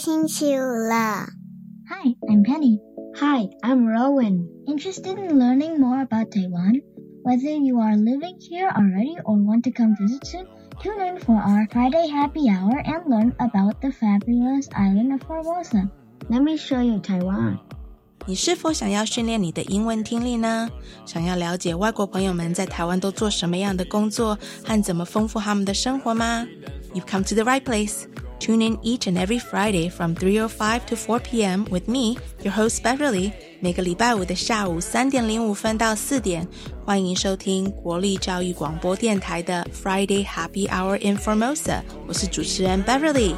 Friday 星期五了。 Hi, I'm Penny. Hi, I'm Rowan. Interested in learning more about Taiwan? Whether you are living here already or want to come visit soon, tune in for our Friday happy hour and learn about the fabulous island of Formosa. Let me show you Taiwan. 你是否想要训练你的英文听力呢？想要了解外国朋友们在台湾都做什么样的工作和怎么丰富他们的生活吗 ？You've come to the right place. Tune in each and every Friday from 3:05 to 4 p.m. with me, your host Beverly. 每个礼拜五的下午三点零五分到四点，欢迎收听国立教育广播电台的 Friday Happy Hour in Formosa。我是主持人 Beverly。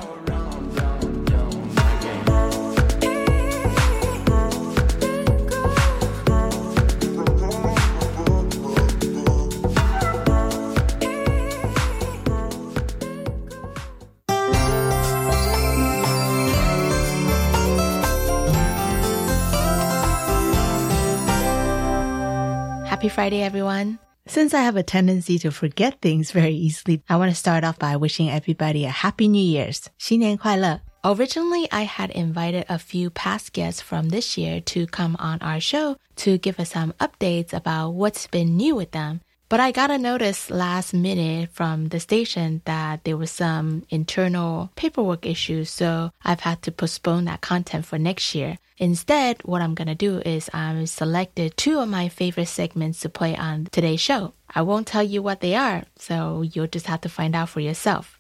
Happy Friday, everyone. Since I have a tendency to forget things very easily, I want to start off by wishing everybody a happy New Year's. 新年快乐. Originally, I had invited a few past guests from this year to come on our show to give us some updates about what's been new with them. But I got a notice last minute from the station that there was some internal paperwork issues, so I've had to postpone that content for next year. Instead, what I'm gonna do is I'm selected two of my favorite segments to play on today's show. I won't tell you what they are, so you'll just have to find out for yourself.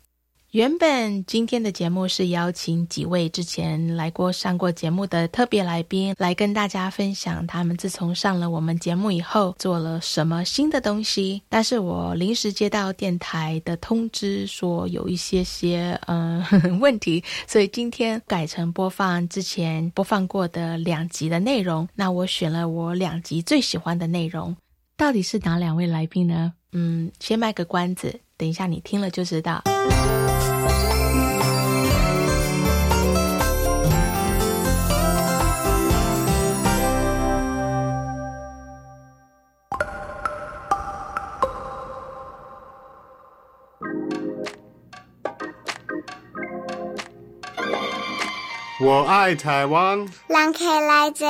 原本今天的节目是邀请几位之前来过上过节目的特别来宾来跟大家分享他们自从上了我们节目以后做了什么新的东西。但是我临时接到电台的通知说有一些些嗯问题，所以今天改成播放之前播放过的两集的内容。那我选了我两集最喜欢的内容，到底是哪两位来宾呢？嗯，先卖个关子，等一下你听了就知道。我爱台湾。人客来者，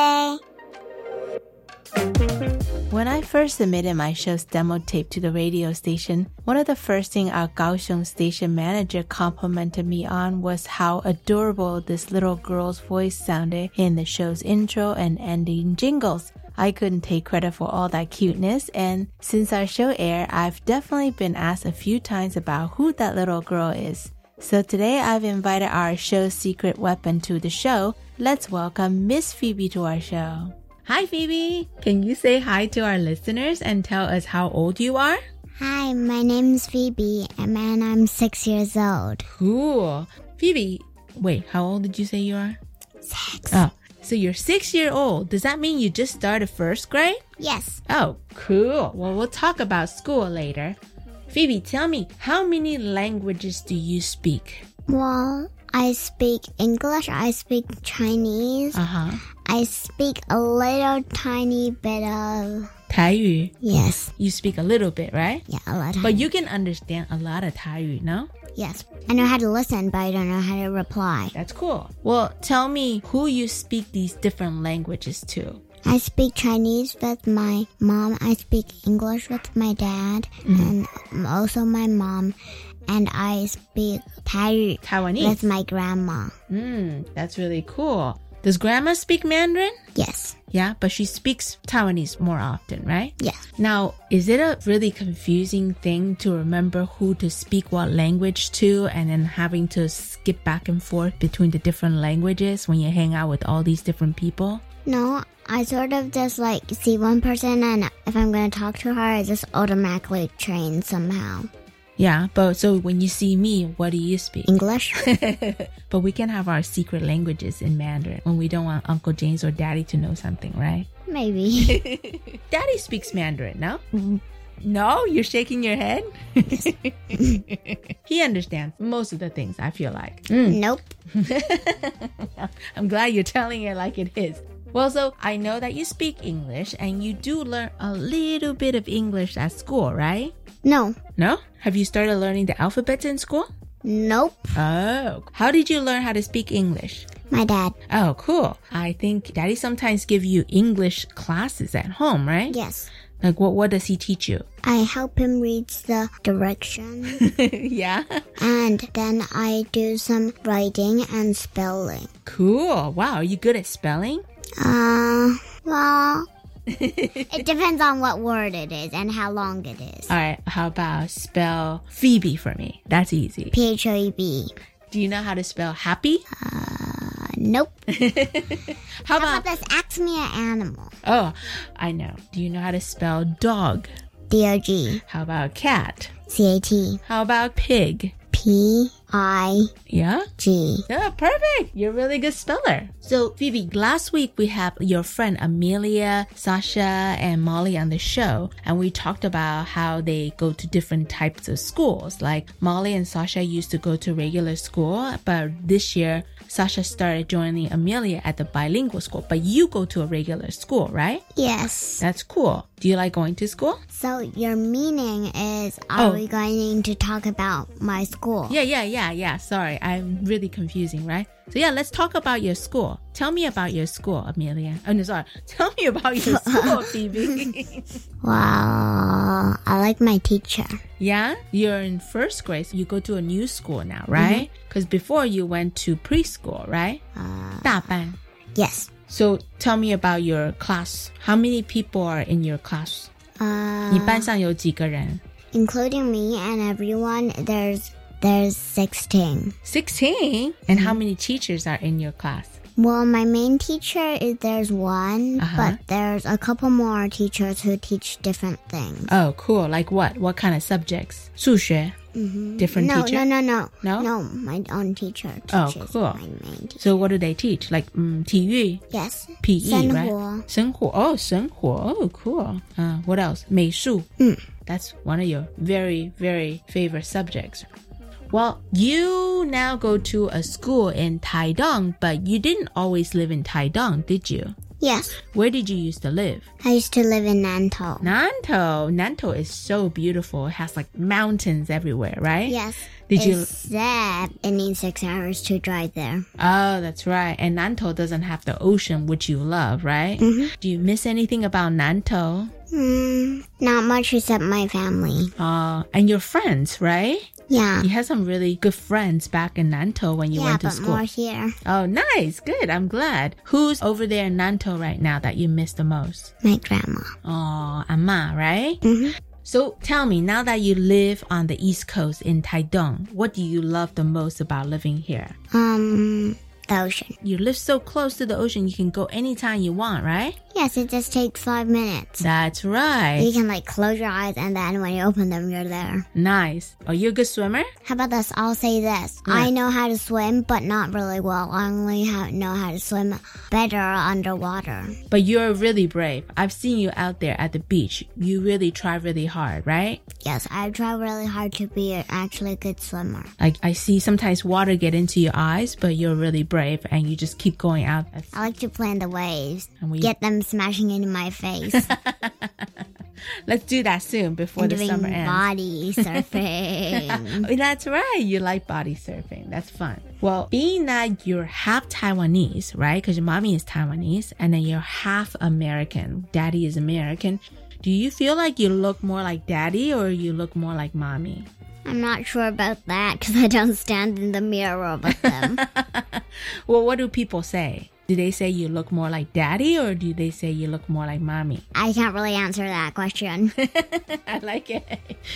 When I first submitted my show's demo tape to the radio station, one of the first things our Kaohsiung station manager complimented me on was how adorable this little girl's voice sounded in the show's intro and ending jingles. I couldn't take credit for all that cuteness, and since our show aired, I've definitely been asked a few times about who that little girl is. So today I've invited our show's secret weapon to the show. Let's welcome Miss Phoebe to our show. Hi, Phoebe. Can you say hi to our listeners and tell us how old you are? Hi, my name's Phoebe, and I'm six years old. Cool. Phoebe, wait, how old did you say you are? Six. Oh, so you're six year old. Does that mean you just started first grade? Yes. Oh, cool. Well, we'll talk about school later. Phoebe, tell me, how many languages do you speak? Well, I speak English, I speak Chinese. Uh-huh. I speak a little tiny bit of Thai Yes. You speak a little bit, right? Yeah, a lot. But you can understand a lot of Thai no? Yes. I know how to listen, but I don't know how to reply. That's cool. Well, tell me who you speak these different languages to. I speak Chinese with my mom. I speak English with my dad, and also my mom. And I speak Thai Taiwanese. with my grandma. Hmm, that's really cool. Does grandma speak Mandarin? Yes. Yeah, but she speaks Taiwanese more often, right? Yes. Now, is it a really confusing thing to remember who to speak what language to and then having to skip back and forth between the different languages when you hang out with all these different people? No, I sort of just like see one person, and if I'm going to talk to her, I just automatically train somehow. Yeah, but so when you see me, what do you speak? English? but we can have our secret languages in Mandarin when we don't want Uncle James or Daddy to know something, right? Maybe. Daddy speaks Mandarin, no? No, you're shaking your head? he understands most of the things, I feel like. Mm. nope. I'm glad you're telling it like it is. Well, so I know that you speak English and you do learn a little bit of English at school, right? No. No? Have you started learning the alphabets in school? Nope. Oh, how did you learn how to speak English? My dad. Oh, cool. I think daddy sometimes give you English classes at home, right? Yes. Like what, what does he teach you? I help him read the direction yeah. and then I do some writing and spelling. Cool. Wow. Are you good at spelling? Uh, well, it depends on what word it is and how long it is. All right. How about spell Phoebe for me? That's easy. P H O E B. Do you know how to spell happy? Uh, nope. How How about, about this? Ask me an animal. oh, I know. Do you know how to spell dog? D O G How about cat? C A T How about pig? P I Yeah? G. Yeah, perfect. You're a really good speller. So, Phoebe, last week we have your friend Amelia, Sasha, and Molly on the show, and we talked about how they go to different types of schools. Like Molly and Sasha used to go to regular school, but this year Sasha started joining Amelia at the bilingual school. But you go to a regular school, right? Yes. That's cool. Do you like going to school? So your meaning is, are Oh. we going to talk about my school? Yeah, yeah, yeah, yeah. Sorry, I'm really confusing, right? So yeah, let's talk about your school. Tell me about your school, Amelia. Oh no, sorry. Tell me about your school, Phoebe. Well, I like my teacher. yeah, you're in first grade. So you go to a new school now, right? Because before you went to preschool, right? Uh, 大班. yes. So tell me about your class. How many people are in your class? Uh, 你班上有几个人? including me and everyone, there's there's sixteen. 16. And how many teachers are in your class? Well, my main teacher is there's one, Uh-huh. but there's a couple more teachers who teach different things. Oh, cool. Like what? What kind of subjects? 数学? Different no, teacher? no, no, no, No? My own teacher Oh, teaches cool. my main teacher. So what do they teach? Like um, 体育, Yes. PE, right? 生活。生活. Oh, 生活. Oh, cool. Uh, what else? 美术. Mm. That's one of your very, very favorite subjects. Well, you now go to a school in Taidong, but you didn't always live in Taidong, did you? Yes. Where did you used to live? I used to live in Nantou. Nantou. Nantou is so beautiful. It has like mountains everywhere, right? Yes. Did you- Except it needs six hours to drive there. Oh, that's right. And Nantou doesn't have the ocean, which you love, right? Do you miss anything about Nantou? Hmm. Not much except my family. Uh, and your friends, right? Yeah. You had some really good friends back in Nantou when you yeah, went to but school. more here. Oh, nice. Good. I'm glad. Who's over there in Nantou right now that you miss the most? My grandma. Oh, Amma, right? Mhm. So tell me, now that you live on the East Coast in Taidong, what do you love the most about living here? Um, the ocean. You live so close to the ocean, you can go anytime you want, right? Yes, it just takes five minutes. That's right. You can like close your eyes and then when you open them, you're there. Nice. Are you a good swimmer? How about this? I'll say this. Yeah. I know how to swim, but not really well. I only know how to swim better underwater. But you're really brave. I've seen you out there at the beach. You really try really hard, right? Yes, I try really hard to be actually a good swimmer. Like I see sometimes water get into your eyes, but you're really brave and you just keep going out. I like to play in the waves, And we- get them smashing into my face, Let's do that soon before and the doing summer ends. body surfing. Oh, That's right. You like body surfing. That's fun. Well, being that you're half Taiwanese, right? Because your mommy is Taiwanese and then you're half American. Daddy is American. Do you feel like you look more like daddy or you look more like mommy? I'm not sure about that because I don't stand in the mirror with them. Well, what do people say? Do they say you look more like daddy or do they say you look more like mommy? I can't really answer that question. I like it.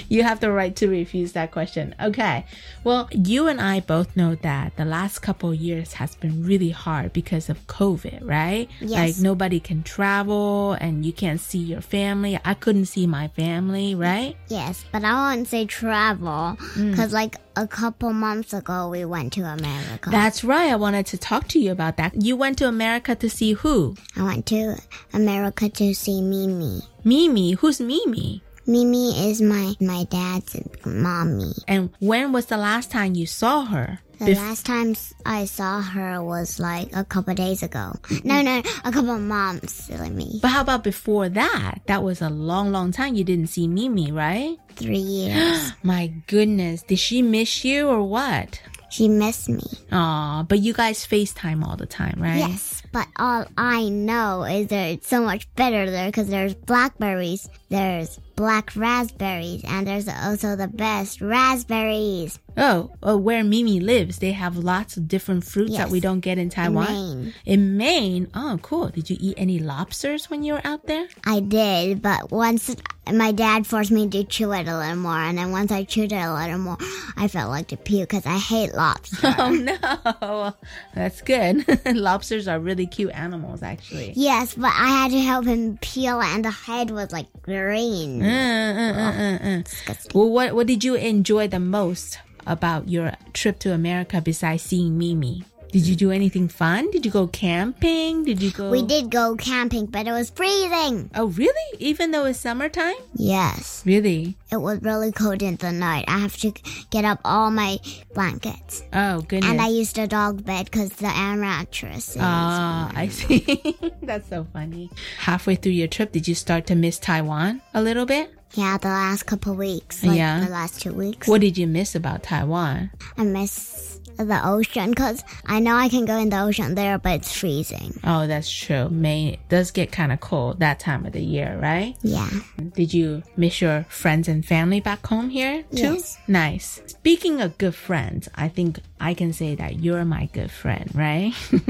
You have the right to refuse that question. Okay. Well, you and I both know that the last couple years has been really hard because of COVID, right? Yes. Like nobody can travel and you can't see your family. I couldn't see my family, right? yes, but I won't say travel Mm. because, like, a couple months ago we went to America. That's right. I wanted to talk to you about that. You went to America to see who? I went to America to see Mimi. Mimi. Who's Mimi? Mimi is my my dad's mommy. And when was the last time you saw her? The Bef- last time I saw her was like a couple days ago. No, no, a couple of months. Silly me. But how about before that? That was a long, long time you didn't see Mimi, right? Three years. My goodness. Did she miss you or what? she missed me. Aw, but you guys FaceTime all the time, right? Yes, but all I know is that it's so much better there because there's blackberries, there's black raspberries, and there's also the best raspberries. Oh, oh, where Mimi lives, they have lots of different fruits that we don't get in Taiwan. In Maine. In Maine? Oh, cool. Did you eat any lobsters when you were out there? I did, but once my dad forced me to chew it a little more, and then once I chewed it a little more, I felt like to puke because I hate lobster. Oh no, that's good. Lobsters are really cute animals, actually. yes, but I had to help him peel, and the head was like green. Uh, uh, uh, uh, uh. Well, what what did you enjoy the most about your trip to America besides seeing Mimi? Did you do anything fun? Did you go camping? Did you go? We did go camping, but it was freezing. Oh, really? Even though it's summertime? Yes, Really? it was really cold in the night. I have to get up all my blankets. Oh, goodness. And I used a dog bed because the air mattress is. Ah, I see. That's so funny. Halfway through your trip, did you start to miss Taiwan a little bit? yeah, the last couple weeks. Like Yeah. The last two weeks. What did you miss about Taiwan? I miss the ocean because I know I can go in the ocean there, but it's freezing. Oh, that's true. Maine does get kind of cold that time of the year, right? Yeah. Did you miss your friends and family back home here too? Yes. Nice. Speaking of good friends, I think I can say that you're my good friend, right?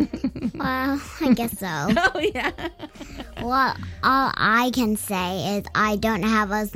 Well, I guess so. oh yeah. Well, all I can say is I don't have a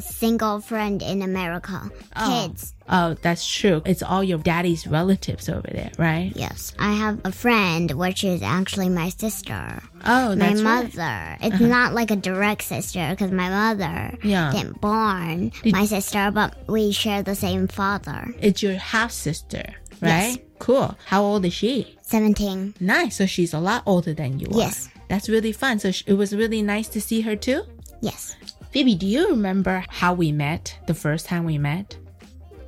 single friend in America. Oh. Kids. Oh, that's true. It's all your daddy's relatives over there, right? Yes. I have a friend, which is actually my sister. Oh, my that's right. mother. It's uh-huh. not like a direct sister because my mother Yeah. didn't born my sister, but we share the same father. It's your half sister, right? Yes. Cool. How old is she? 17. Nice. So she's a lot older than you are. Yes. That's really fun. So it was really nice to see her too. Yes. Phoebe, do you remember how we met the first time we met?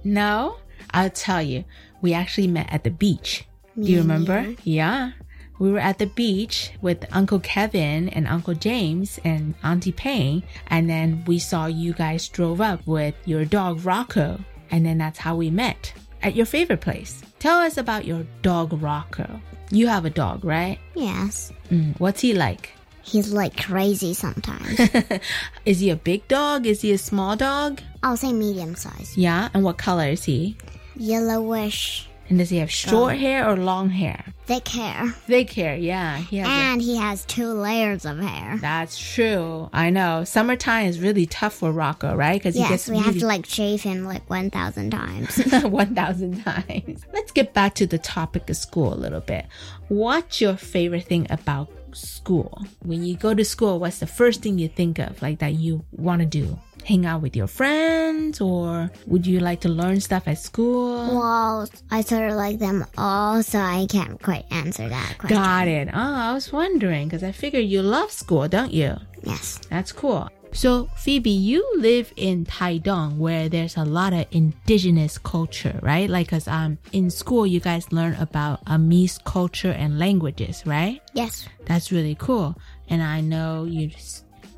No? I'll tell you. We actually met at the beach. do you remember? Yeah. We were at the beach with Uncle Kevin and Uncle James and Auntie Payne, and then we saw you guys drove up with your dog Rocco, and then that's how we met at your favorite place. Tell us about your dog Rocco. You have a dog, right? Yes. Mm, what's he like? He's like crazy sometimes. Is he a big dog? Is he a small dog? I'll say medium size. Yeah, and what color is he? Yellowish, And does he have oh. short hair or long hair? thick hair. Thick hair, yeah. He has a- And he has two layers of hair. That's true. I know. Summertime is really tough for Rocco, right? Because he Yes, gets we have to like shave him like 1,000 times. 1,000 times. Let's get back to the topic of school a little bit. What's your favorite thing about school? When you go to school, what's the first thing you think of, like that you want to do? Hang out with your friends, or would you like to learn stuff at school? well, I sort of like them all, so I can't quite answer that question. Got it. Oh, I was wondering because I figured you love school, don't you? Yes. That's cool. So, Phoebe, you live in Taidong where there's a lot of indigenous culture, right? Like, cause um, in school, you guys learn about Amis culture and languages, right? Yes. That's really cool. And I know you,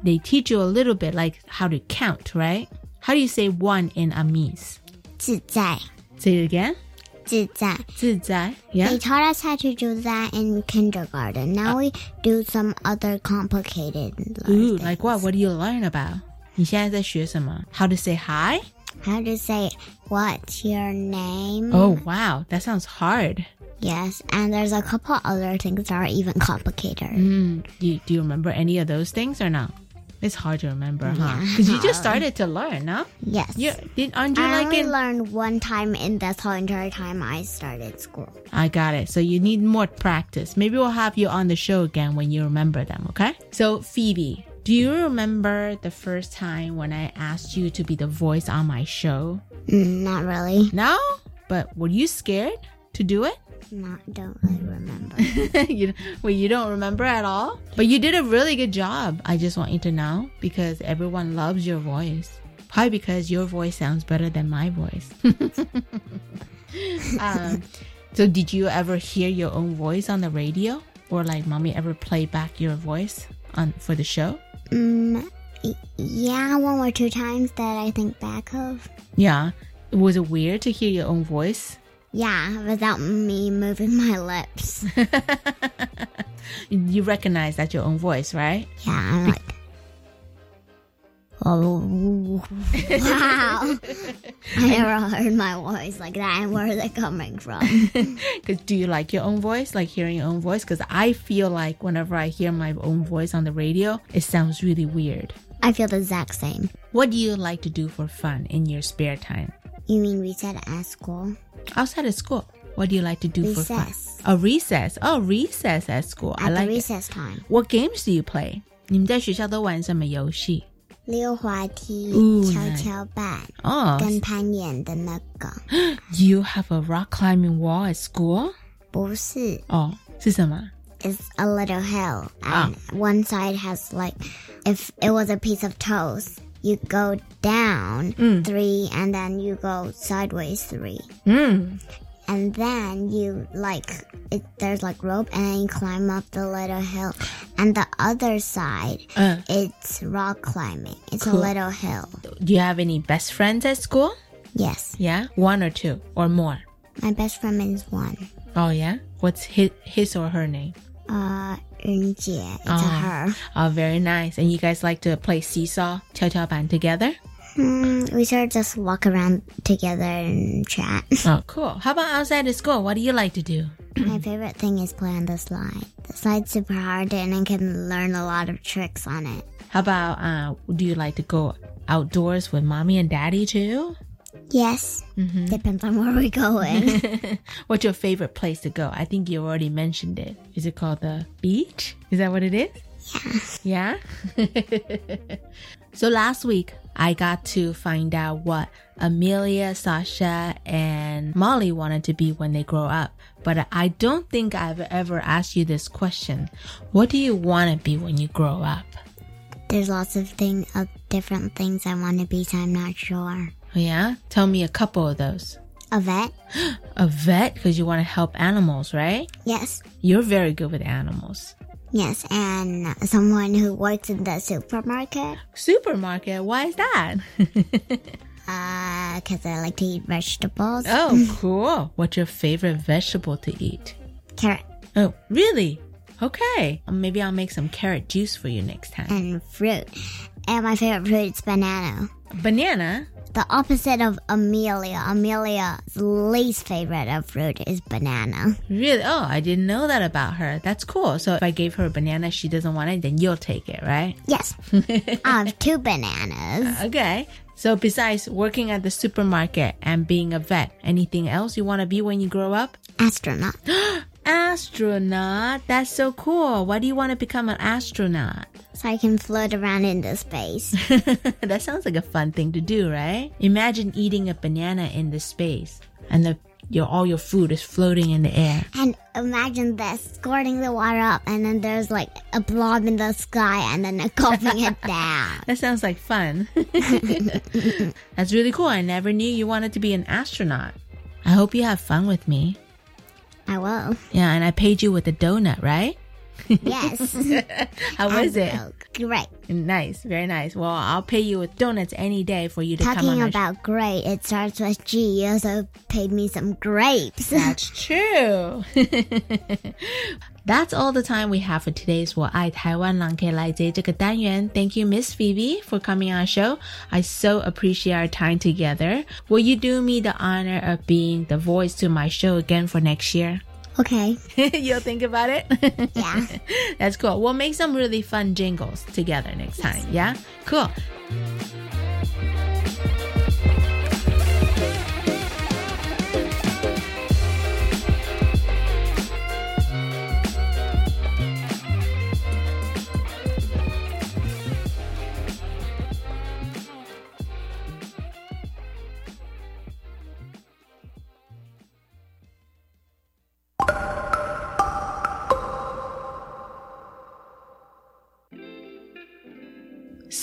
they teach you a little bit like how to count, right? How do you say one in Amis? 自在. Say it again. 自在.自在. Yeah. They taught us how to do that in kindergarten. Now we do some other complicated Ooh, things. like what? What do you learn about? 你现在在学什么? How to say hi? How to say, what's your name? Oh, wow. That sounds hard. Yes, and there's a couple other things that are even complicated. Mm, do, you, do you remember any of those things or no? It's hard to remember, huh? Yeah. Because you just started to learn, no? Yes. You did, aren't you I like only in? learned one time in this whole entire time I started school. I got it. So you need more practice. Maybe we'll have you on the show again when you remember them, okay? So Phoebe, do you remember the first time when I asked you to be the voice on my show? Mm, not really. No? But were you scared to do it? Not don't really remember. you, well, you don't remember at all? But you did a really good job. I just want you to know because everyone loves your voice. Probably because your voice sounds better than my voice. um, so did you ever hear your own voice on the radio? Or like mommy ever play back your voice on for the show? Mm, yeah, one or two times that I think back of. Yeah. Was it weird to hear your own voice? Yeah, without me moving my lips. you recognize that's your own voice, right? Yeah, I'm like. Oh, wow. I never heard my voice like that. And where is it coming from? Cause do you like your own voice, like hearing your own voice? Because I feel like whenever I hear my own voice on the radio, it sounds really weird. I feel the exact same. What do you like to do for fun in your spare time? You mean we said at school? Outside of school, what do you like to do for fun? Recess. A recess. Oh, recess at school. I At like the it. recess time. What games do you play? 你们在学校都玩什么游戏？溜滑梯、 Ooh, 跷 nice. 跷板 Oh, 跟攀岩的那个， you have a rock climbing wall at school? 不是 Oh, 是什么？ it's a little hill and one side has like if it was a piece of toast you go down mm. three and then you go sideways three 嗯 and then you like it there's like rope and then you climb up the little hill and the other side uh. 嗯。it's rock climbing it's Cool. a little hill Do you have any best friends at school? yes Yeah, one or two or more. my best friend is one Oh yeah. What's his his or her name? uh Yun It's oh, her. Oh, very nice. And you guys like to play seesaw, Qiao Qiao Ban together? Mm, we sort of just walk around together and chat. Oh, cool. How about outside of school? What do you like to do? My favorite thing is play on the slide. The slide's super hard and I can learn a lot of tricks on it. How about uh, do you like to go outdoors with mommy and daddy too? Yes, mm-hmm. depends on where we're going. What's your favorite place to go? I think you already mentioned it. Is it called the beach? Is that what it is? Yeah. so last week, I got to find out what Amelia, Sasha, and Molly wanted to be when they grow up. But I don't think I've ever asked you this question. What do you want to be when you grow up? There's lots of things, of different things I want to be, so I'm not sure. Yeah? Tell me a couple of those. A vet? A vet, because you want to help animals, right? Yes. You're very good with animals. Yes, and someone who works in the supermarket. Supermarket, why is that? Uh, cause I like to eat vegetables. oh, cool. What's your favorite vegetable to eat? Carrot Oh, really? Okay. Maybe I'll make some carrot juice for you next time. and fruit. And my favorite fruit is banana. Banana? The opposite of Amelia. Amelia's least favorite of fruit is banana. Really? Oh, I didn't know that about her. That's cool. So if I gave her a banana, she doesn't want it, then you'll take it, right? Yes. I have two bananas. Uh, okay. So besides working at the supermarket and being a vet, anything else you want to be when you grow up? Astronaut. Astronaut. That's so cool. Why do you want to become an astronaut? So I can float around in into space. that sounds like a fun thing to do, right? Imagine eating a banana in the space and the your all your food is floating in the air. And imagine this, squirting the water up and then there's like a blob in the sky and then gulping it down. That sounds like fun. That's really cool. I never knew you wanted to be an astronaut. I hope you have fun with me. I will. Yeah, and I paid you with a donut, right? Yes. How was it? Oh, Great. Nice, very nice. Well, I'll pay you with donuts any day for you to come on Talking our about great, it starts with G. You also paid me some grapes. That's true. That's all the time we have for today's 我爱台湾狼 K 来这这个单元. Thank you, Miss Phoebe, for coming on our show. I so appreciate our time together. Will you do me the honor of being the voice to my show again for next year? Okay. You'll think about it? Yeah. That's cool. We'll make some really fun jingles together next time. Yeah? Cool.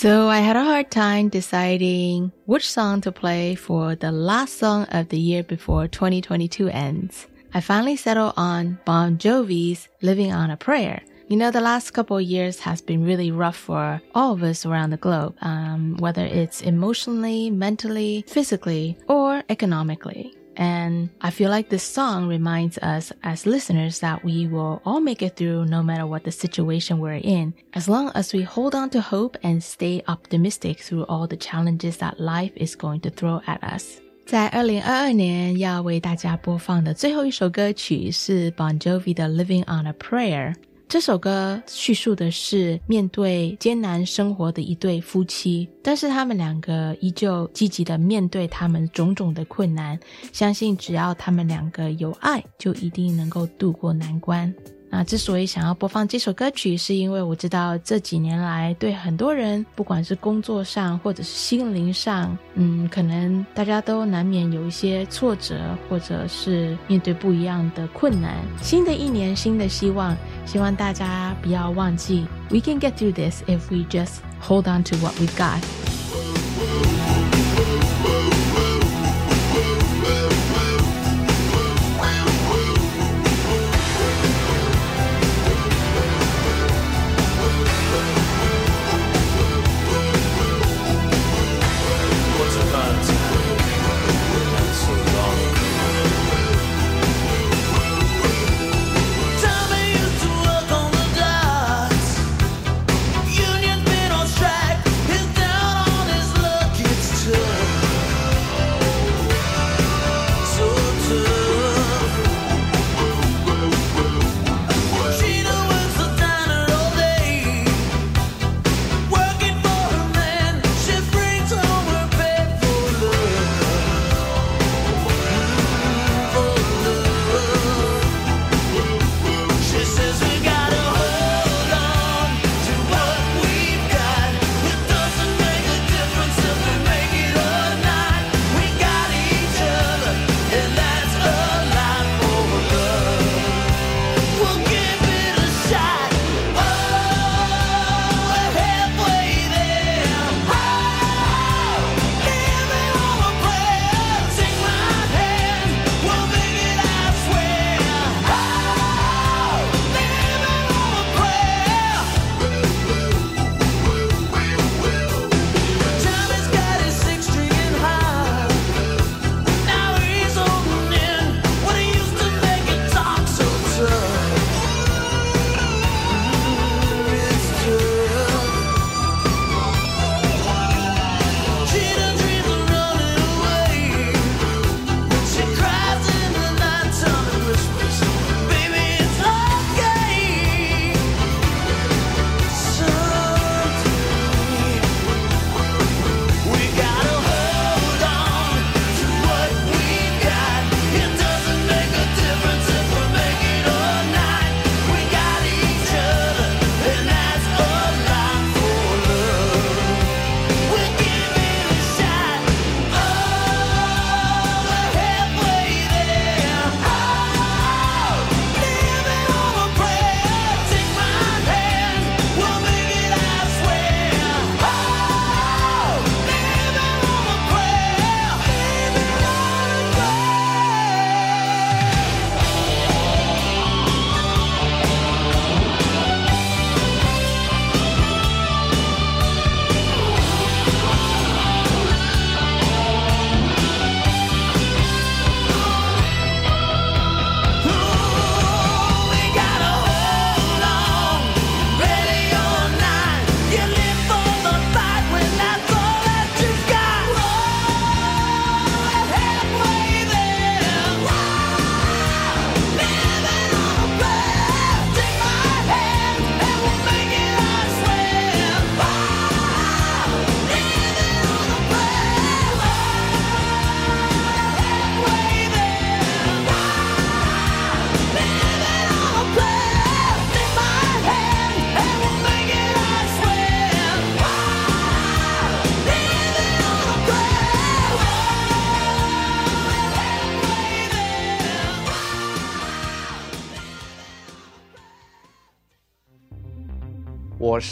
So I had a hard time deciding which song to play for the last song of the year before 2022 ends. I finally settled on Bon Jovi's Living on a Prayer. You know, the last couple of years has been really rough for all of us around the globe, um, whether it's emotionally, mentally, physically, or economically. And I feel like this song reminds us as listeners that we will all make it through no matter what the situation we're in, as long as we hold on to hope and stay optimistic through all the challenges that life is going to throw at us. 在二零二二年要为大家播放的最后一首歌曲是 Bon Jovi 的《Living on a Prayer》。 这首歌叙述的是面对艰难生活的一对夫妻，但是他们两个依旧积极的面对他们种种的困难，相信只要他们两个有爱，就一定能够渡过难关。那之所以想要播放这首歌曲，是因为我知道这几年来对很多人，不管是工作上或者是心灵上，嗯，可能大家都难免有一些挫折，或者是面对不一样的困难。新的一年，新的希望，希望大家不要忘记，We can get through this if we just hold on to what we got.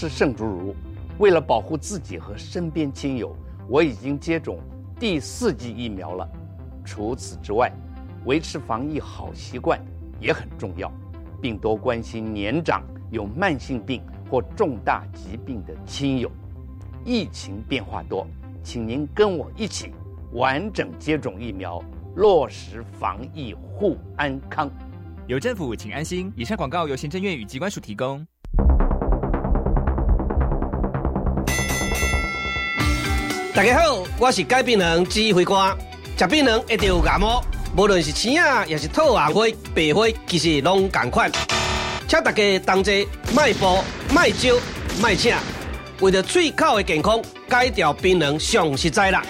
是盛竹如，为了保护自己和身边亲友，我已经接种第四剂疫苗了。除此之外，维持防疫好习惯也很重要，并多关心年长、有慢性病或重大疾病的亲友。疫情变化多，请您跟我一起完整接种疫苗，落实防疫护安康。有政府，请安心。以上广告由行政院与机关署提供。大家好，我是改病人指挥官。食病人一定有感冒，无论是青啊，也是吐红花、白花，其实拢同款。请大家同齐卖步、卖招、卖请，为了喙口的健康，戒掉槟榔上实在啦。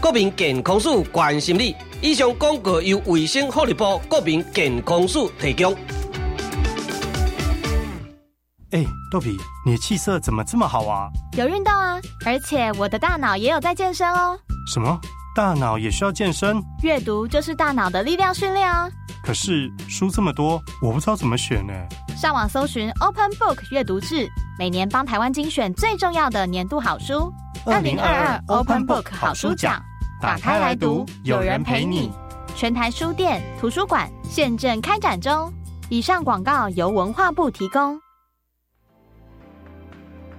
国民健康署关心你。以上广告由卫生福利部国民健康署提供。哎，豆皮，你的气色怎么这么好啊？有运动啊，而且我的大脑也有在健身哦。什么？大脑也需要健身？阅读就是大脑的力量训练哦。可是书这么多，我不知道怎么选呢。上网搜寻 Open Book 阅读志，每年帮台湾精选最重要的年度好书。二零二二 Open Book 好书奖，打开来读，有人陪你。全台书店、图书馆现正开展中。以上广告由文化部提供。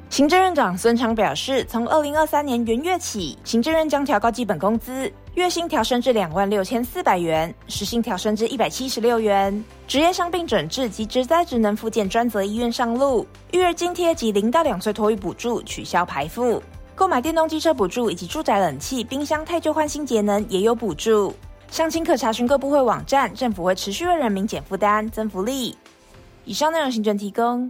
行政院长孙昌表示，从二零二三年元月起，行政院将调高基本工资，月薪调升至两万六千四百元，时薪调升至一百七十六元。职业伤病诊治及职灾职能复健专责医院上路，育儿津贴及零到两岁托育补助取消排付，购买电动机车补助以及住宅冷气、冰箱太旧换新节能也有补助。详情可查询各部会网站，政府会持续为人民减负担、增福利。以上内容行政提供。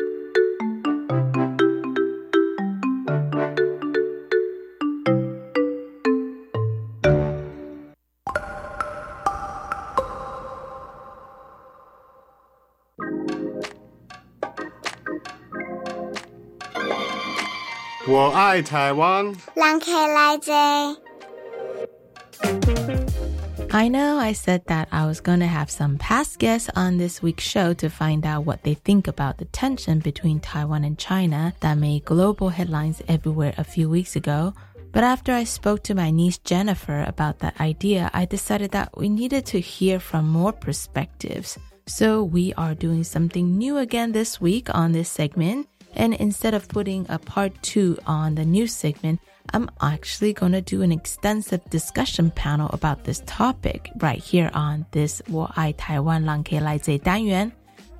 我爱台湾。人客来坐。 I know I said that I was going to have some past guests on this week's show to find out what they think about the tension between Taiwan and China that made global headlines everywhere a few weeks ago. But after I spoke to my niece Jennifer about that idea, I decided that we needed to hear from more perspectives. So we are doing something new again this week on this segment. And instead of putting a part two on the news segment, I'm actually going to do an extensive discussion panel about this topic right here on this 我爱台湾人可以来这单元.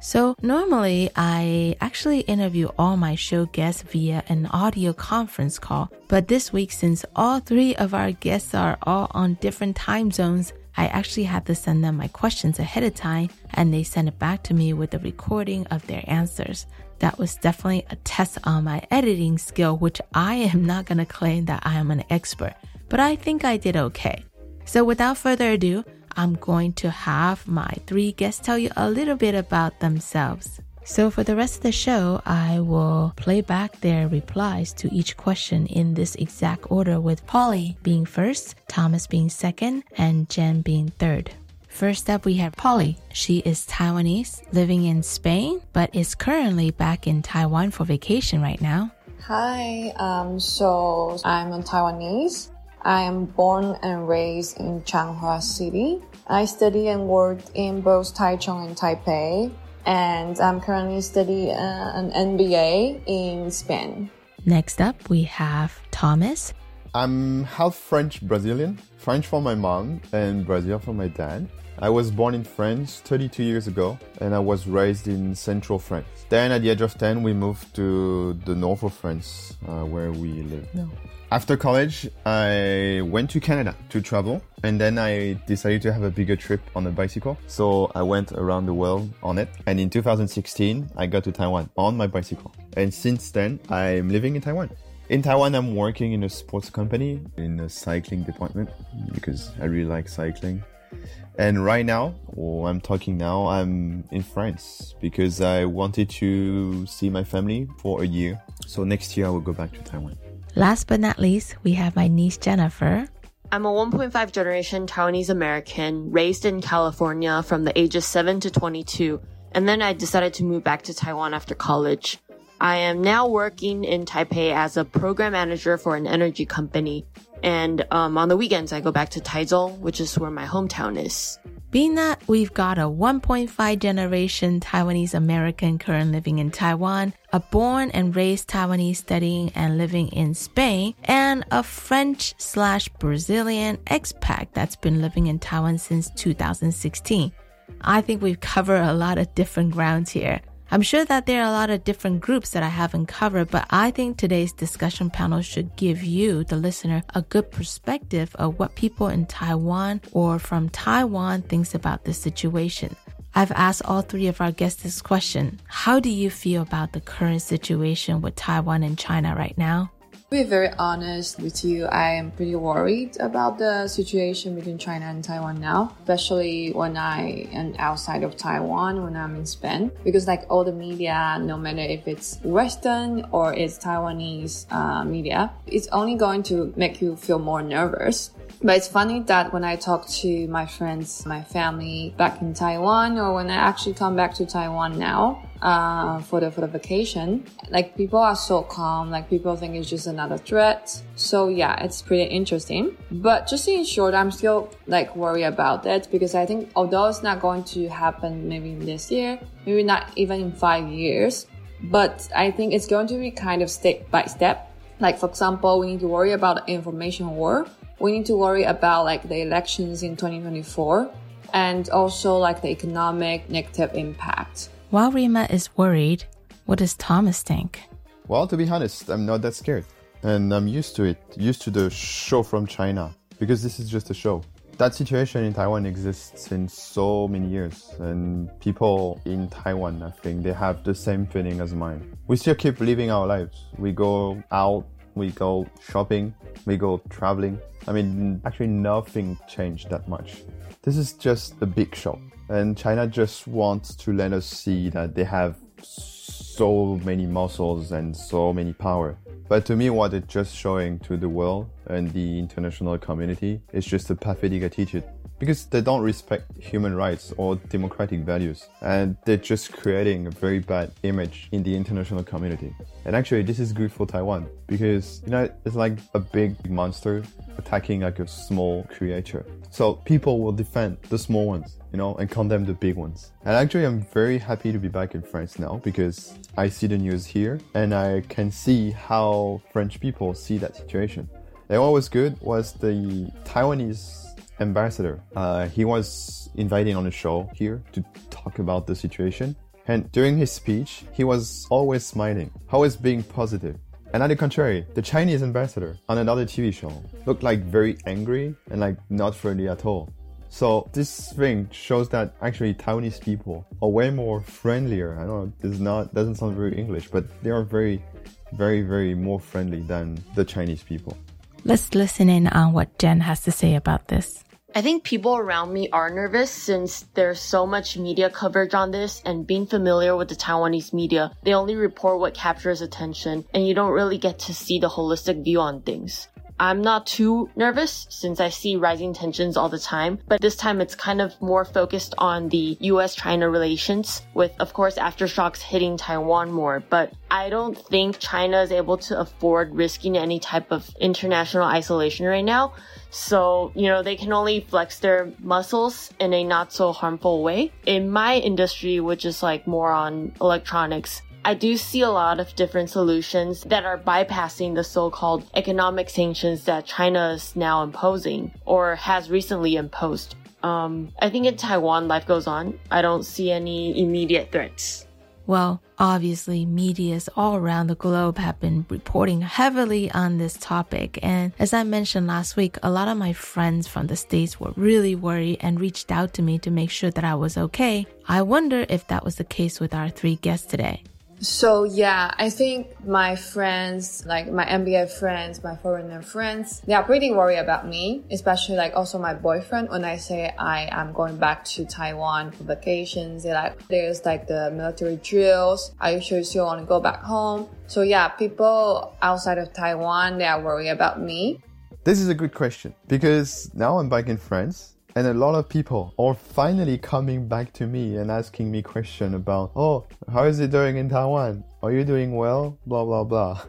So normally I actually interview all my show guests via an audio conference call, but this week since all three of our guests are all on different time zones, I actually had to send them my questions ahead of time and they sent it back to me with a recording of their answers. That was definitely a test on my editing skill, which I am not going to claim that I am an expert, but I think I did okay. So without further ado, I'm going to have my three guests tell you a little bit about themselves. So for the rest of the show, I will play back their replies to each question in this exact order with Polly being first, Thomas being second, and Jenn being third. First up, we have Polly. She is Taiwanese, living in Spain, but is currently back in Taiwan for vacation right now. Hi, um, so I'm a Taiwanese. I am born and raised in Changhua City. I study and worked in both Taichung and Taipei, and I'm currently studying uh, an MBA in Spain. Next up, we have Thomas. I'm half French Brazilian, French for my mom and Brazil for my dad. I was born in France 32 years ago and I was raised in central France. Then at the age of 10, we moved to the north of France uh, where we live now. After college, I went to Canada to travel and then I decided to have a bigger trip on a bicycle. So I went around the world on it. And in 2016, I got to Taiwan on my bicycle. And since then, I'm living in Taiwan. In Taiwan, I'm working in a sports company in the cycling department because I really like cycling. And right now, or I'm talking now, I'm in France because I wanted to see my family for a year. So next year I will go back to Taiwan. Last but not least, we have my niece Jennifer. I'm a 1.5 generation Taiwanese American raised in California from the ages 7 to 22, and then I decided to move back to Taiwan after college. I am now working in Taipei as a program manager for an energy company, and um, on the weekends I go back to Taichung, which is where my hometown is. Being that we've got a 1.5 generation Taiwanese American currently living in Taiwan, a born and raised Taiwanese studying and living in Spain, and a French slash Brazilian expat that's been living in Taiwan since 2016. I think we've covered a lot of different grounds here. I'm sure that there are a lot of different groups that I haven't covered, but I think today's discussion panel should give you, the listener, a good perspective of what people in Taiwan or from Taiwan thinks about this situation. I've asked all three of our guests this question. How do you feel about the current situation with Taiwan and China right now? To be very honest with you, I am pretty worried about the situation between China and Taiwan now, especially when I am outside of Taiwan, when I'm in Spain, because like all the media, no matter if it's Western or it's Taiwanese uh, media, it's only going to make you feel more nervous. But it's funny that when I talk to my friends, my family back in Taiwan, or when I actually come back to Taiwan now, uh, for the for the vacation. Like people are so calm. Like people think it's just another threat. So yeah, it's pretty interesting. But just in short, I'm still like worried about that because I think although it's not going to happen maybe this year, maybe not even in five years, but I think it's going to be kind of step by step. Like for example, we need to worry about information war. We need to worry about like the elections in 2024 and also like the economic negative impact. While Rima is worried, what does Thomas think? Well, to be honest, I'm not that scared. And I'm used to it, used to the show from China, because this is just a show. That situation in Taiwan exists since so many years, and people in Taiwan, I think, they have the same feeling as mine. We still keep living our lives. We go out, we go shopping, we go traveling. I mean, actually, nothing changed that much. This is just a big show and China just wants to let us see that they have so many muscles and so many power. But to me, what it's just showing to the world and the international community is just a pathetic attitude because they don't respect human rights or democratic values and they're just creating a very bad image in the international community. And actually, this is good for Taiwan because, you know, it's like a big monster attacking like a small creature. So people will defend the small ones, you know, and condemn the big ones. And actually, I'm very happy to be back in France now because I see the news here and I can see how French people see that situation. And what was good was the Taiwanese ambassador. Uh, he was invited on a show here to talk about the situation. And during his speech, he was always smiling, always being positive. And on the contrary, the Chinese ambassador on another TV show looked like very angry and like not friendly at all. So this thing shows that actually Taiwanese people are way more friendlier. I don't know, this is not doesn't sound very English, but they are very, very, very more friendly than the Chinese people. Let's listen in on what Jenn has to say about this. I think people around me are nervous since there's so much media coverage on this and being familiar with the Taiwanese media, they only report what captures attention and you don't really get to see the holistic view on things. I'm not too nervous since I see rising tensions all the time, but this time it's kind of more focused on the US China relations with, of course, aftershocks hitting Taiwan more. But I don't think China is able to afford risking any type of international isolation right now. So, you know, they can only flex their muscles in a not so harmful way. In my industry, which is like more on electronics, I do see a lot of different solutions that are bypassing the so-called economic sanctions that China is now imposing or has recently imposed. Um, I think in Taiwan, life goes on. I don't see any immediate threats. Well, obviously, medias all around the globe have been reporting heavily on this topic. And as I mentioned last week, a lot of my friends from the States were really worried and reached out to me to make sure that I was okay. I wonder if that was the case with our three guests today. So yeah, I think my friends, like my MBA friends, my foreigner friends, they are pretty worried about me, especially like also my boyfriend. When I say I am going back to Taiwan for vacations, they're like, there's like the military drills. Are you sure you still want to go back home? So yeah, people outside of Taiwan, they are worried about me. This is a good question because now I'm back in France and a lot of people are finally coming back to me and asking me question about, oh, how is it doing in Taiwan? Are you doing well? Blah, blah, blah.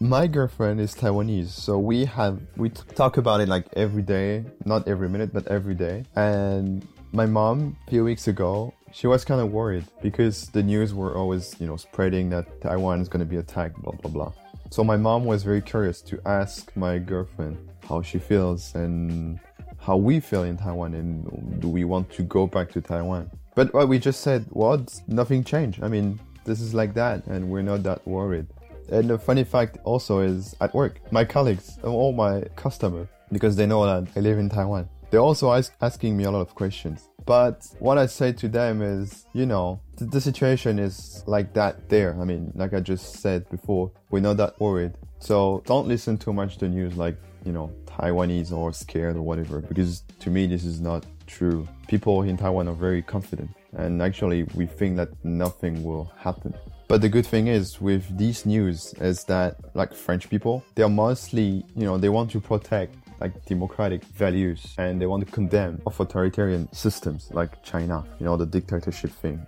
My girlfriend is Taiwanese, so we have, we talk about it like every day, not every minute, but every day. And my mom, a few weeks ago, she was kind of worried because the news were always, you know, spreading that Taiwan is going to be attacked, blah, blah, blah. So my mom was very curious to ask my girlfriend how she feels and how we feel in Taiwan and do we want to go back to Taiwan. But what we just said, what? nothing changed. I mean, this is like that and we're not that worried. And the funny fact also is at work, my colleagues, all my customers, because they know that I live in Taiwan, they're also ask, asking me a lot of questions. But what I say to them is, you know, the, the situation is like that there. I mean, like I just said before, we're not that worried. So don't listen too much to news like, you know, Taiwanese are scared or whatever, because to me, this is not true. People in Taiwan are very confident. And actually, we think that nothing will happen. But the good thing is with these news is that like French people, they are mostly, you know, they want to protect like democratic values and they want to condemn authoritarian systems like China, you know, the dictatorship thing.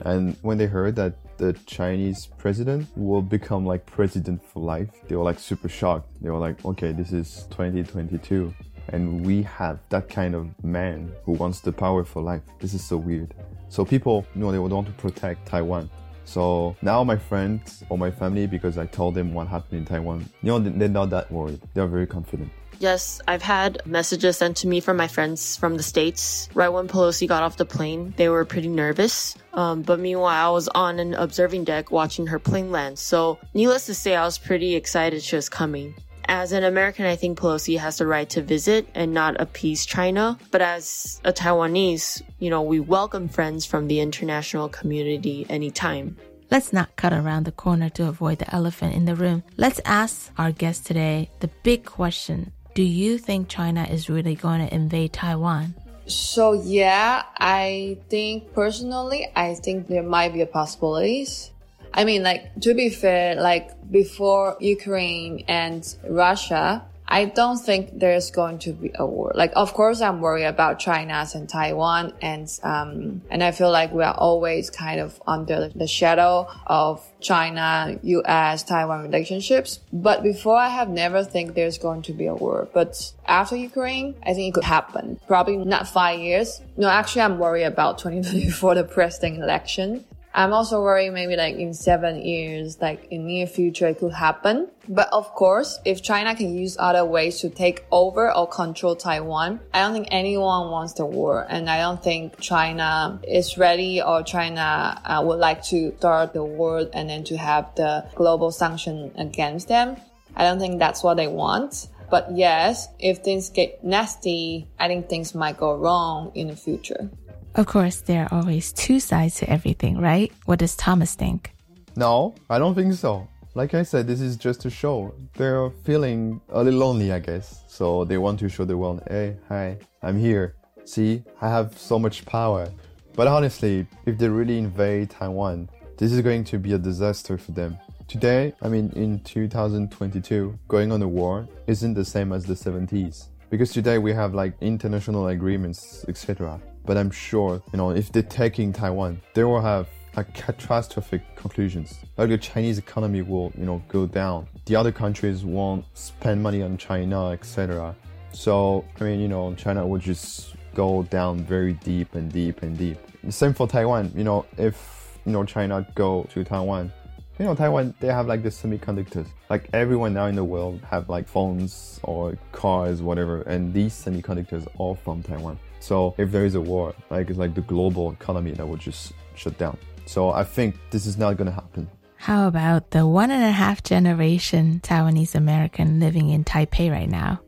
And when they heard that the Chinese president will become like president for life, they were like super shocked. They were like, okay, this is 2022 and we have that kind of man who wants the power for life. This is so weird. So people, you know, they would want to protect Taiwan. So now my friends or my family, because I told them what happened in Taiwan, you know, they're not that worried. They're very confident. Yes, I've had messages sent to me from my friends from the States. Right when Pelosi got off the plane, they were pretty nervous. Um, but meanwhile, I was on an observing deck watching her plane land. So, needless to say, I was pretty excited she was coming. As an American, I think Pelosi has the right to visit and not appease China. But as a Taiwanese, you know, we welcome friends from the international community anytime. Let's not cut around the corner to avoid the elephant in the room. Let's ask our guest today the big question Do you think China is really going to invade Taiwan? So yeah, I think personally, I think there might be a possibilities. I mean, like to be fair, like before Ukraine and Russia, I don't think there's going to be a war. Like, of course, I'm worried about China and Taiwan, and um, and I feel like we are always kind of under the shadow of China, U.S., Taiwan relationships. But before, I have never think there's going to be a war. But after Ukraine, I think it could happen. Probably not five years. No, actually, I'm worried about 2024, the president election. I'm also worried maybe like in seven years, like in near future, it could happen. But of course, if China can use other ways to take over or control Taiwan, I don't think anyone wants the war. And I don't think China is ready or China uh, would like to start the war and then to have the global sanction against them. I don't think that's what they want. But yes, if things get nasty, I think things might go wrong in the future. Of course, there are always two sides to everything, right? What does Thomas think? No, I don't think so. Like I said, this is just a show. They're feeling a little lonely, I guess. So they want to show the world, hey, hi, I'm here. See, I have so much power. But honestly, if they really invade Taiwan, this is going to be a disaster for them. Today, I mean, in 2022, going on a war isn't the same as the 70s. Because today we have like international agreements, etc. But I'm sure, you know, if they're taking Taiwan, they will have like catastrophic conclusions. Like the Chinese economy will, you know, go down. The other countries won't spend money on China, etc. So, I mean, you know, China will just go down very deep and deep and deep. Same for Taiwan. You know, if you know China go to Taiwan, you know Taiwan they have like the semiconductors. Like everyone now in the world have like phones or cars, whatever, and these semiconductors are from Taiwan. So if there is a war, like it's like the global economy that would just shut down. So I think this is not gonna happen. How about the one and a half generation Taiwanese American living in Taipei right now?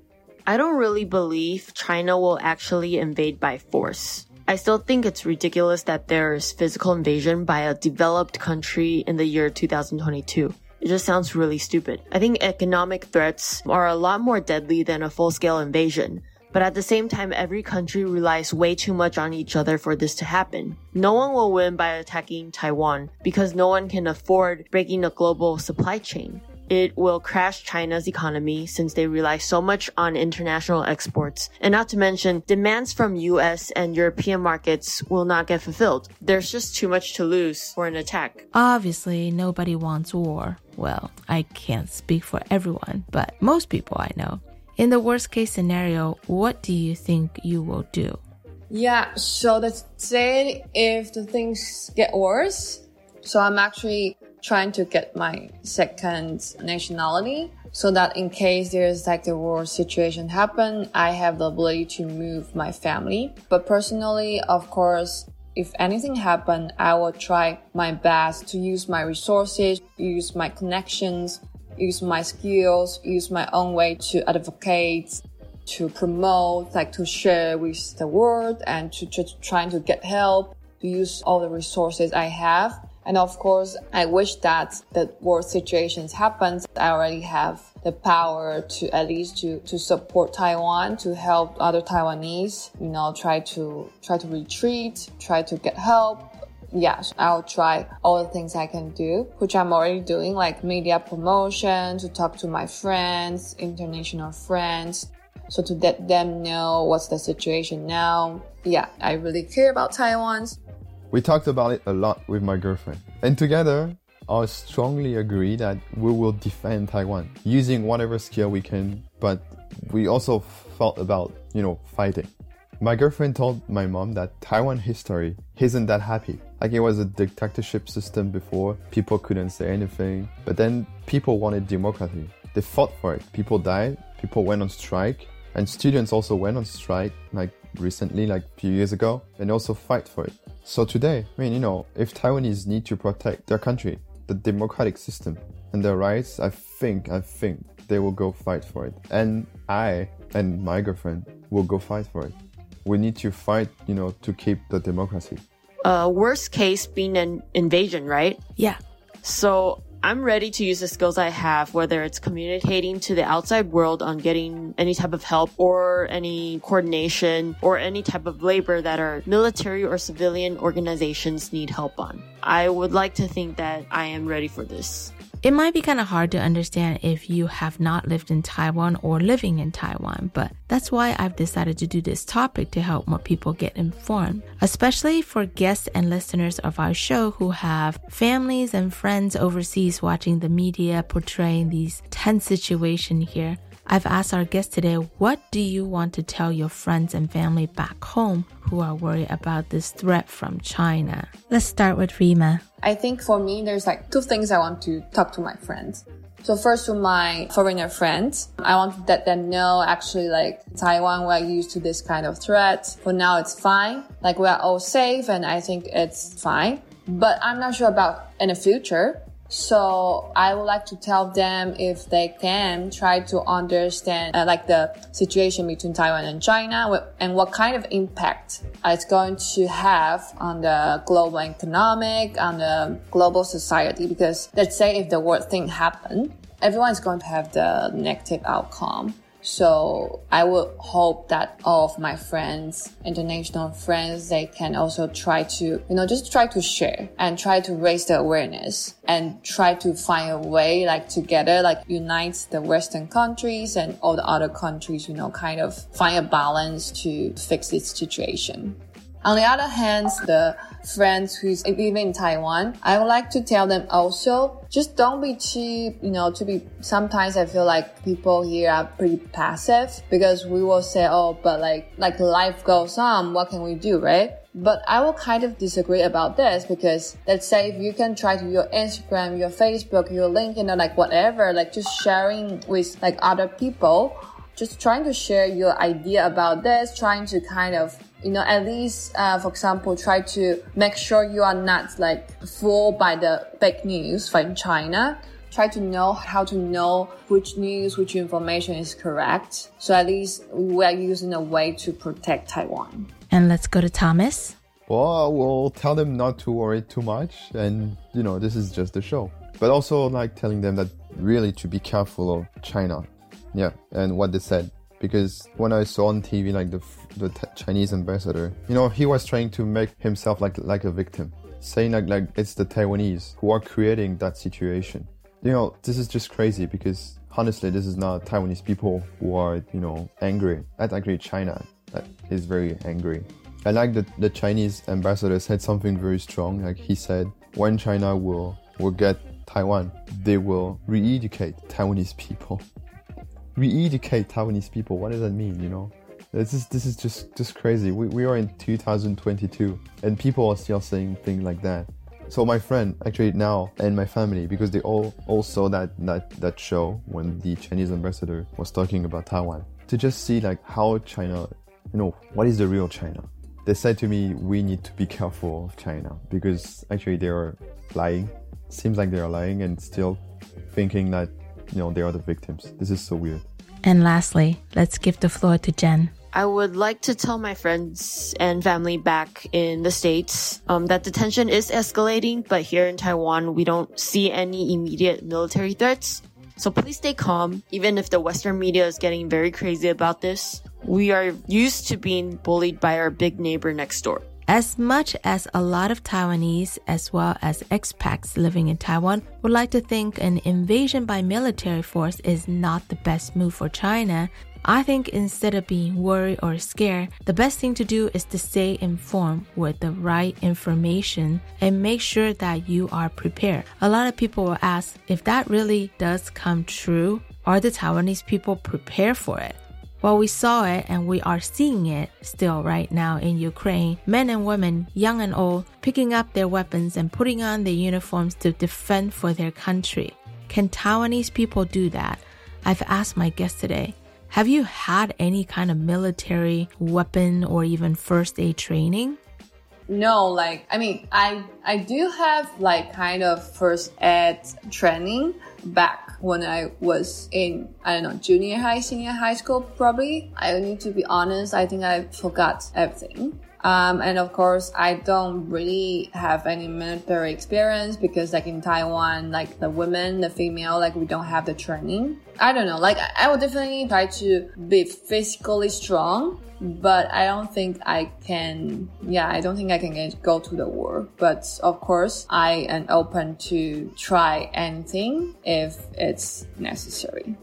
I don't really believe China will actually invade by force. I still think it's ridiculous that there's physical invasion by a developed country in the year 2022. It just sounds really stupid. I think economic threats are a lot more deadly than a full-scale invasion. But at the same time, every country relies way too much on each other for this to happen. No one will win by attacking Taiwan because no one can afford breaking the global supply chain. It will crash China's economy since they rely so much on international exports. And not to mention, demands from US and European markets will not get fulfilled. There's just too much to lose for an attack. Obviously, nobody wants war. Well, I can't speak for everyone, but most people I know. In the worst case scenario, what do you think you will do? Yeah, so let's say if the things get worse, so I'm actually trying to get my second nationality so that in case there's like the war situation happen, I have the ability to move my family. But personally, of course, if anything happen, I will try my best to use my resources, use my connections, use my skills, use my own way to advocate, to promote, like to share with the world and to just trying to get help, to use all the resources I have. And of course, I wish that the worst situations happens. I already have the power to at least to, to support Taiwan, to help other Taiwanese, you know, try to, try to retreat, try to get help. Yes, I'll try all the things I can do, which I'm already doing, like media promotion, to talk to my friends, international friends, so to let them know what's the situation now. Yeah, I really care about Taiwan. We talked about it a lot with my girlfriend. And together, I strongly agree that we will defend Taiwan using whatever skill we can, but we also thought about, you know, fighting. My girlfriend told my mom that Taiwan history isn't that happy. Like it was a dictatorship system before, people couldn't say anything, but then people wanted democracy. They fought for it. People died, people went on strike, and students also went on strike, like recently, like a few years ago, and also fight for it. So today, I mean, you know, if Taiwanese need to protect their country, the democratic system, and their rights, I think, I think they will go fight for it. And I and my girlfriend will go fight for it. We need to fight, you know, to keep the democracy. Uh, worst case being an invasion, right? Yeah. So I'm ready to use the skills I have, whether it's communicating to the outside world on getting any type of help or any coordination or any type of labor that our military or civilian organizations need help on. I would like to think that I am ready for this. It might be kind of hard to understand if you have not lived in Taiwan or living in Taiwan, but that's why I've decided to do this topic to help more people get informed, especially for guests and listeners of our show who have families and friends overseas watching the media portraying these tense situations here. I've asked our guest today, what do you want to tell your friends and family back home who are worried about this threat from China? Let's start with Rima. I think for me, there's like two things I want to talk to my friends. So first to my foreigner friends, I want to let them know actually like Taiwan, we're used to this kind of threat. For now, it's fine. Like we're all safe and I think it's fine. But I'm not sure about in the future. So I would like to tell them if they can try to understand uh, like the situation between Taiwan and China and what kind of impact it's going to have on the global economic, on the global society. Because let's say if the worst thing happen, everyone is going to have the negative outcome. So I would hope that all of my friends, international friends, they can also try to, you know, just try to share and try to raise the awareness and try to find a way like together, like unite the Western countries and all the other countries, you know, kind of find a balance to fix this situation. On the other hand, the friends who's living in Taiwan, I would like to tell them also, just don't be cheap, you know, to be, sometimes I feel like people here are pretty passive because we will say, oh, but like, like life goes on, what can we do, right? But I will kind of disagree about this because let's say if you can try to your Instagram, your Facebook, your LinkedIn, or like whatever, like just sharing with like other people, just trying to share your idea about this, trying to kind of you know, at least, uh, for example, try to make sure you are not like fooled by the fake news from China. try to know how to know which news, which information is correct. So at least we are using a way to protect Taiwan. And let's go to Thomas. Well, we'll tell them not to worry too much, and you know, this is just a show. But also, like telling them that really to be careful of China, yeah, and what they said. Because when I saw on TV, like the the Chinese ambassador, you know, he was trying to make himself like like a victim, saying like like it's the Taiwanese who are creating that situation. You know, this is just crazy because honestly, this is not Taiwanese people who are you know angry. That's actually China that is very angry. I like that the Chinese ambassador said something very strong. Like he said, when China will will get Taiwan, they will re-educate Taiwanese people. Re-educate Taiwanese people. What does that mean? You know, this is this is just just crazy. We we are in 2022, and people are still saying things like that. So my friend actually now and my family because they all all saw that that that show when the Chinese ambassador was talking about Taiwan to just see like how China, you know, what is the real China they said to me we need to be careful of China because actually they are lying. Seems like they are lying and still thinking that you know they are the victims. This is so weird. And lastly, let's give the floor to Jenn. I would like to tell my friends and family back in the States um, that the tension is escalating, but here in Taiwan, we don't see any immediate military threats. So please stay calm, even if the Western media is getting very crazy about this. We are used to being bullied by our big neighbor next door. As much as a lot of Taiwanese, as well as expats living in Taiwan, would like to think an invasion by military force is not the best move for China, I think instead of being worried or scared, the best thing to do is to stay informed with the right information and make sure that you are prepared. A lot of people will ask if that really does come true, are the Taiwanese people prepared for it? Well, we saw it and we are seeing it still right now in Ukraine. Men and women, young and old, picking up their weapons and putting on their uniforms to defend for their country. Can Taiwanese people do that? I've asked my guest today. Have you had any kind of military weapon or even first aid training? No, like I mean, I I do have like kind of first aid training back when I was in I don't know junior high, senior high school probably. I need to be honest. I think I forgot everything. Um, and of course, I don't really have any military experience because, like in Taiwan, like the women, the female, like we don't have the training. I don't know. Like I would definitely try to be physically strong, but I don't think I can. Yeah, I don't think I can get, go to the war. But of course, I am open to try anything if it's necessary.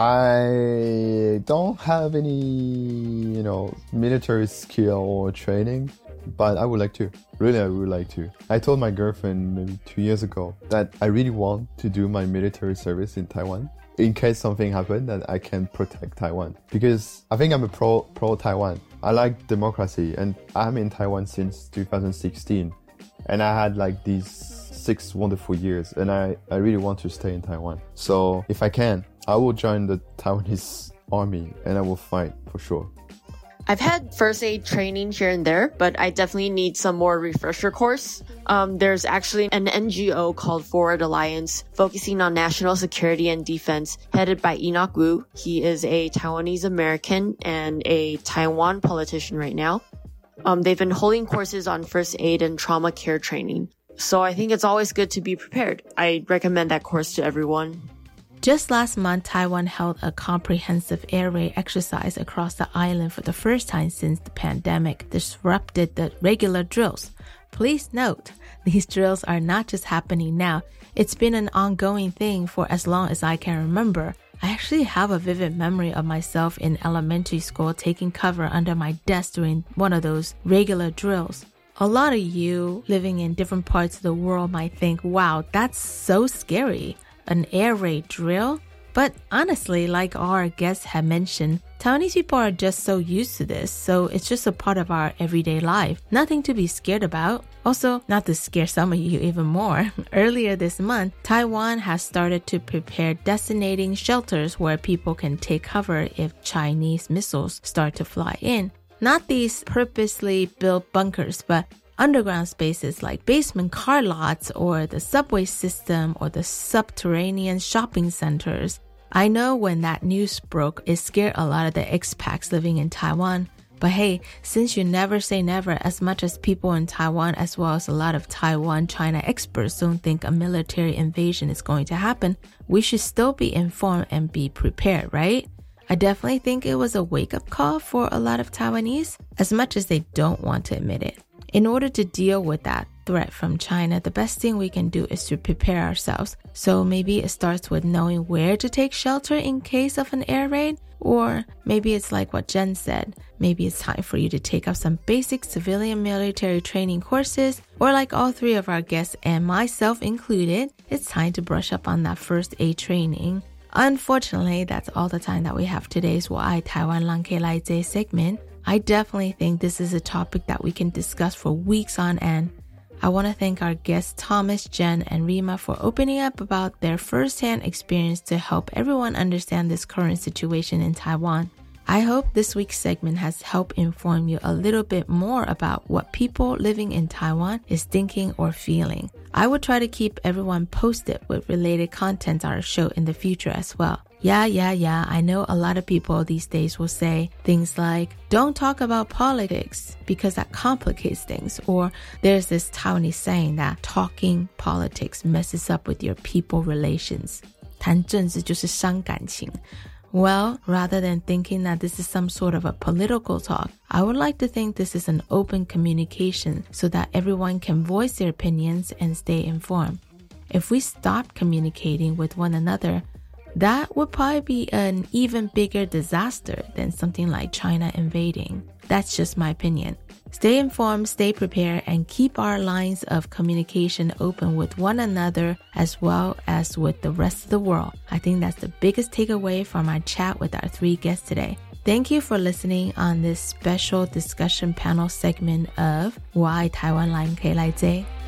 I don't have any, you know, military skill or training, but I would like to. Really, I would like to. I told my girlfriend maybe two years ago that I really want to do my military service in Taiwan in case something happened that I can protect Taiwan because I think I'm a pro pro Taiwan. I like democracy and I'm in Taiwan since 2016 and I had like these six wonderful years and I, I really want to stay in Taiwan. So if I can, I will join the Taiwanese army and I will fight for sure. I've had first aid training here and there, but I definitely need some more refresher course. Um, there's actually an NGO called Forward Alliance focusing on national security and defense, headed by Enoch Wu. He is a Taiwanese American and a Taiwan politician right now. Um, they've been holding courses on first aid and trauma care training. So I think it's always good to be prepared. I recommend that course to everyone. Just last month, Taiwan held a comprehensive air raid exercise across the island for the first time since the pandemic disrupted the regular drills. Please note, these drills are not just happening now. It's been an ongoing thing for as long as I can remember. I actually have a vivid memory of myself in elementary school taking cover under my desk during one of those regular drills. A lot of you living in different parts of the world might think, wow, that's so scary an air raid drill? But honestly, like our guests have mentioned, Taiwanese people are just so used to this, so it's just a part of our everyday life. Nothing to be scared about. Also, not to scare some of you even more, earlier this month, Taiwan has started to prepare designating shelters where people can take cover if Chinese missiles start to fly in. Not these purposely built bunkers, but underground spaces like basement car lots or the subway system or the subterranean shopping centers. I know when that news broke, it scared a lot of the expats living in Taiwan. But hey, since you never say never, as much as people in Taiwan, as well as a lot of Taiwan China experts, don't think a military invasion is going to happen, we should still be informed and be prepared, right? I definitely think it was a wake up call for a lot of Taiwanese, as much as they don't want to admit it. In order to deal with that threat from China, the best thing we can do is to prepare ourselves. So maybe it starts with knowing where to take shelter in case of an air raid, or maybe it's like what Jenn said. Maybe it's time for you to take up some basic civilian military training courses, or like all three of our guests and myself included, it's time to brush up on that first aid training. Unfortunately, that's all the time that we have today's Why Taiwan Lang Lai segment. I definitely think this is a topic that we can discuss for weeks on end. I want to thank our guests Thomas, Jenn, and Rima for opening up about their firsthand experience to help everyone understand this current situation in Taiwan. I hope this week's segment has helped inform you a little bit more about what people living in Taiwan is thinking or feeling. I will try to keep everyone posted with related content on our show in the future as well. Yeah, yeah, yeah. I know a lot of people these days will say things like, don't talk about politics because that complicates things. Or there's this Taiwanese saying that talking politics messes up with your people relations. 谈政治就是伤感情。well, rather than thinking that this is some sort of a political talk, I would like to think this is an open communication so that everyone can voice their opinions and stay informed. If we stop communicating with one another, that would probably be an even bigger disaster than something like China invading. That's just my opinion. Stay informed, stay prepared, and keep our lines of communication open with one another as well as with the rest of the world. I think that's the biggest takeaway from our chat with our three guests today. Thank you for listening on this special discussion panel segment of Why Taiwan Line K Lai Zhe. 又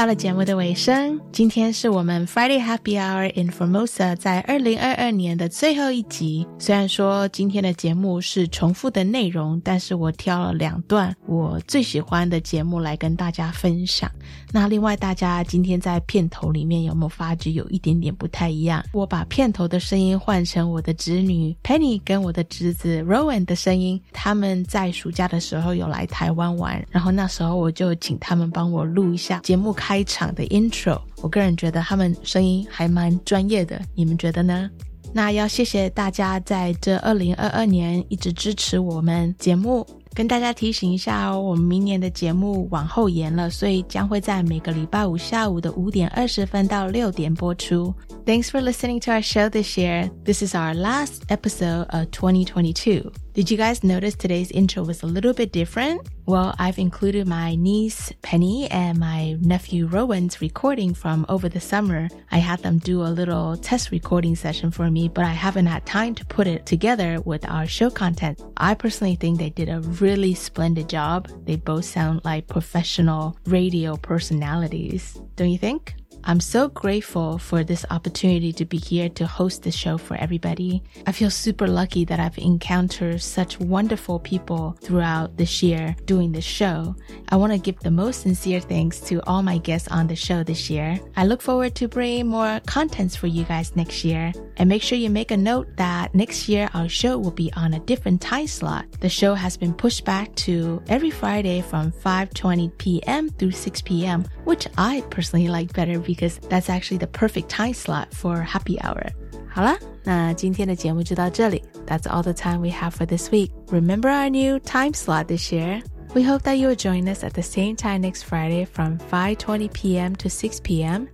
到了节目的尾声，今天是我们 Friday Happy Hour in Formosa 在二零二二年的最后一集。虽然说今天的节目是重复的内容，但是我挑了两段我最喜欢的节目来跟大家分享。那另外，大家今天在片头里面有没有发觉有一点点不太一样？我把片头的声音换成我的侄女 Penny 跟我的侄子 Rowan 的声音。他们在暑假的时候有来台湾玩，然后那时候我就请他们帮我录一下节目开场的 intro。我个人觉得他们声音还蛮专业的，你们觉得呢？那要谢谢大家在这二零二二年一直支持我们节目。跟大家提醒一下哦，我们明年的节目往后延了，所以将会在每个礼拜五下午的五点二十分到六点播出。Thanks for listening to our show this year. This is our last episode of 2022. Did you guys notice today's intro was a little bit different? Well, I've included my niece Penny and my nephew Rowan's recording from over the summer. I had them do a little test recording session for me, but I haven't had time to put it together with our show content. I personally think they did a really splendid job. They both sound like professional radio personalities. Don't you think? I'm so grateful for this opportunity to be here to host the show for everybody. I feel super lucky that I've encountered such wonderful people throughout this year doing this show. I want to give the most sincere thanks to all my guests on the show this year. I look forward to bringing more contents for you guys next year. And make sure you make a note that next year our show will be on a different time slot. The show has been pushed back to every Friday from 5:20 p.m. through 6 p.m., which I personally like better because that's actually the perfect time slot for happy hour. 好了，那今天的节目就到这里。That's all the time we have for this week. Remember our new time slot this year. We hope that you'll join us at the same time next Friday from 5:20 p.m. to 6 p.m.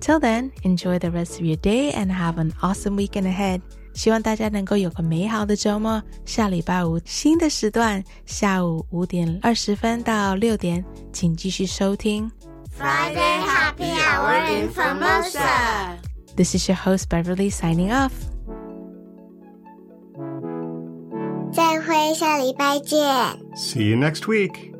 Till then, enjoy the rest of your day and have an awesome weekend ahead. 希望大家能够有个美好的周末。下礼拜五新的时段，下午五点二十分到六点，请继续收听。 Friday Happy Hour in Formosa. This is your host Beverly signing off. 再会，下礼拜见。 See you next week.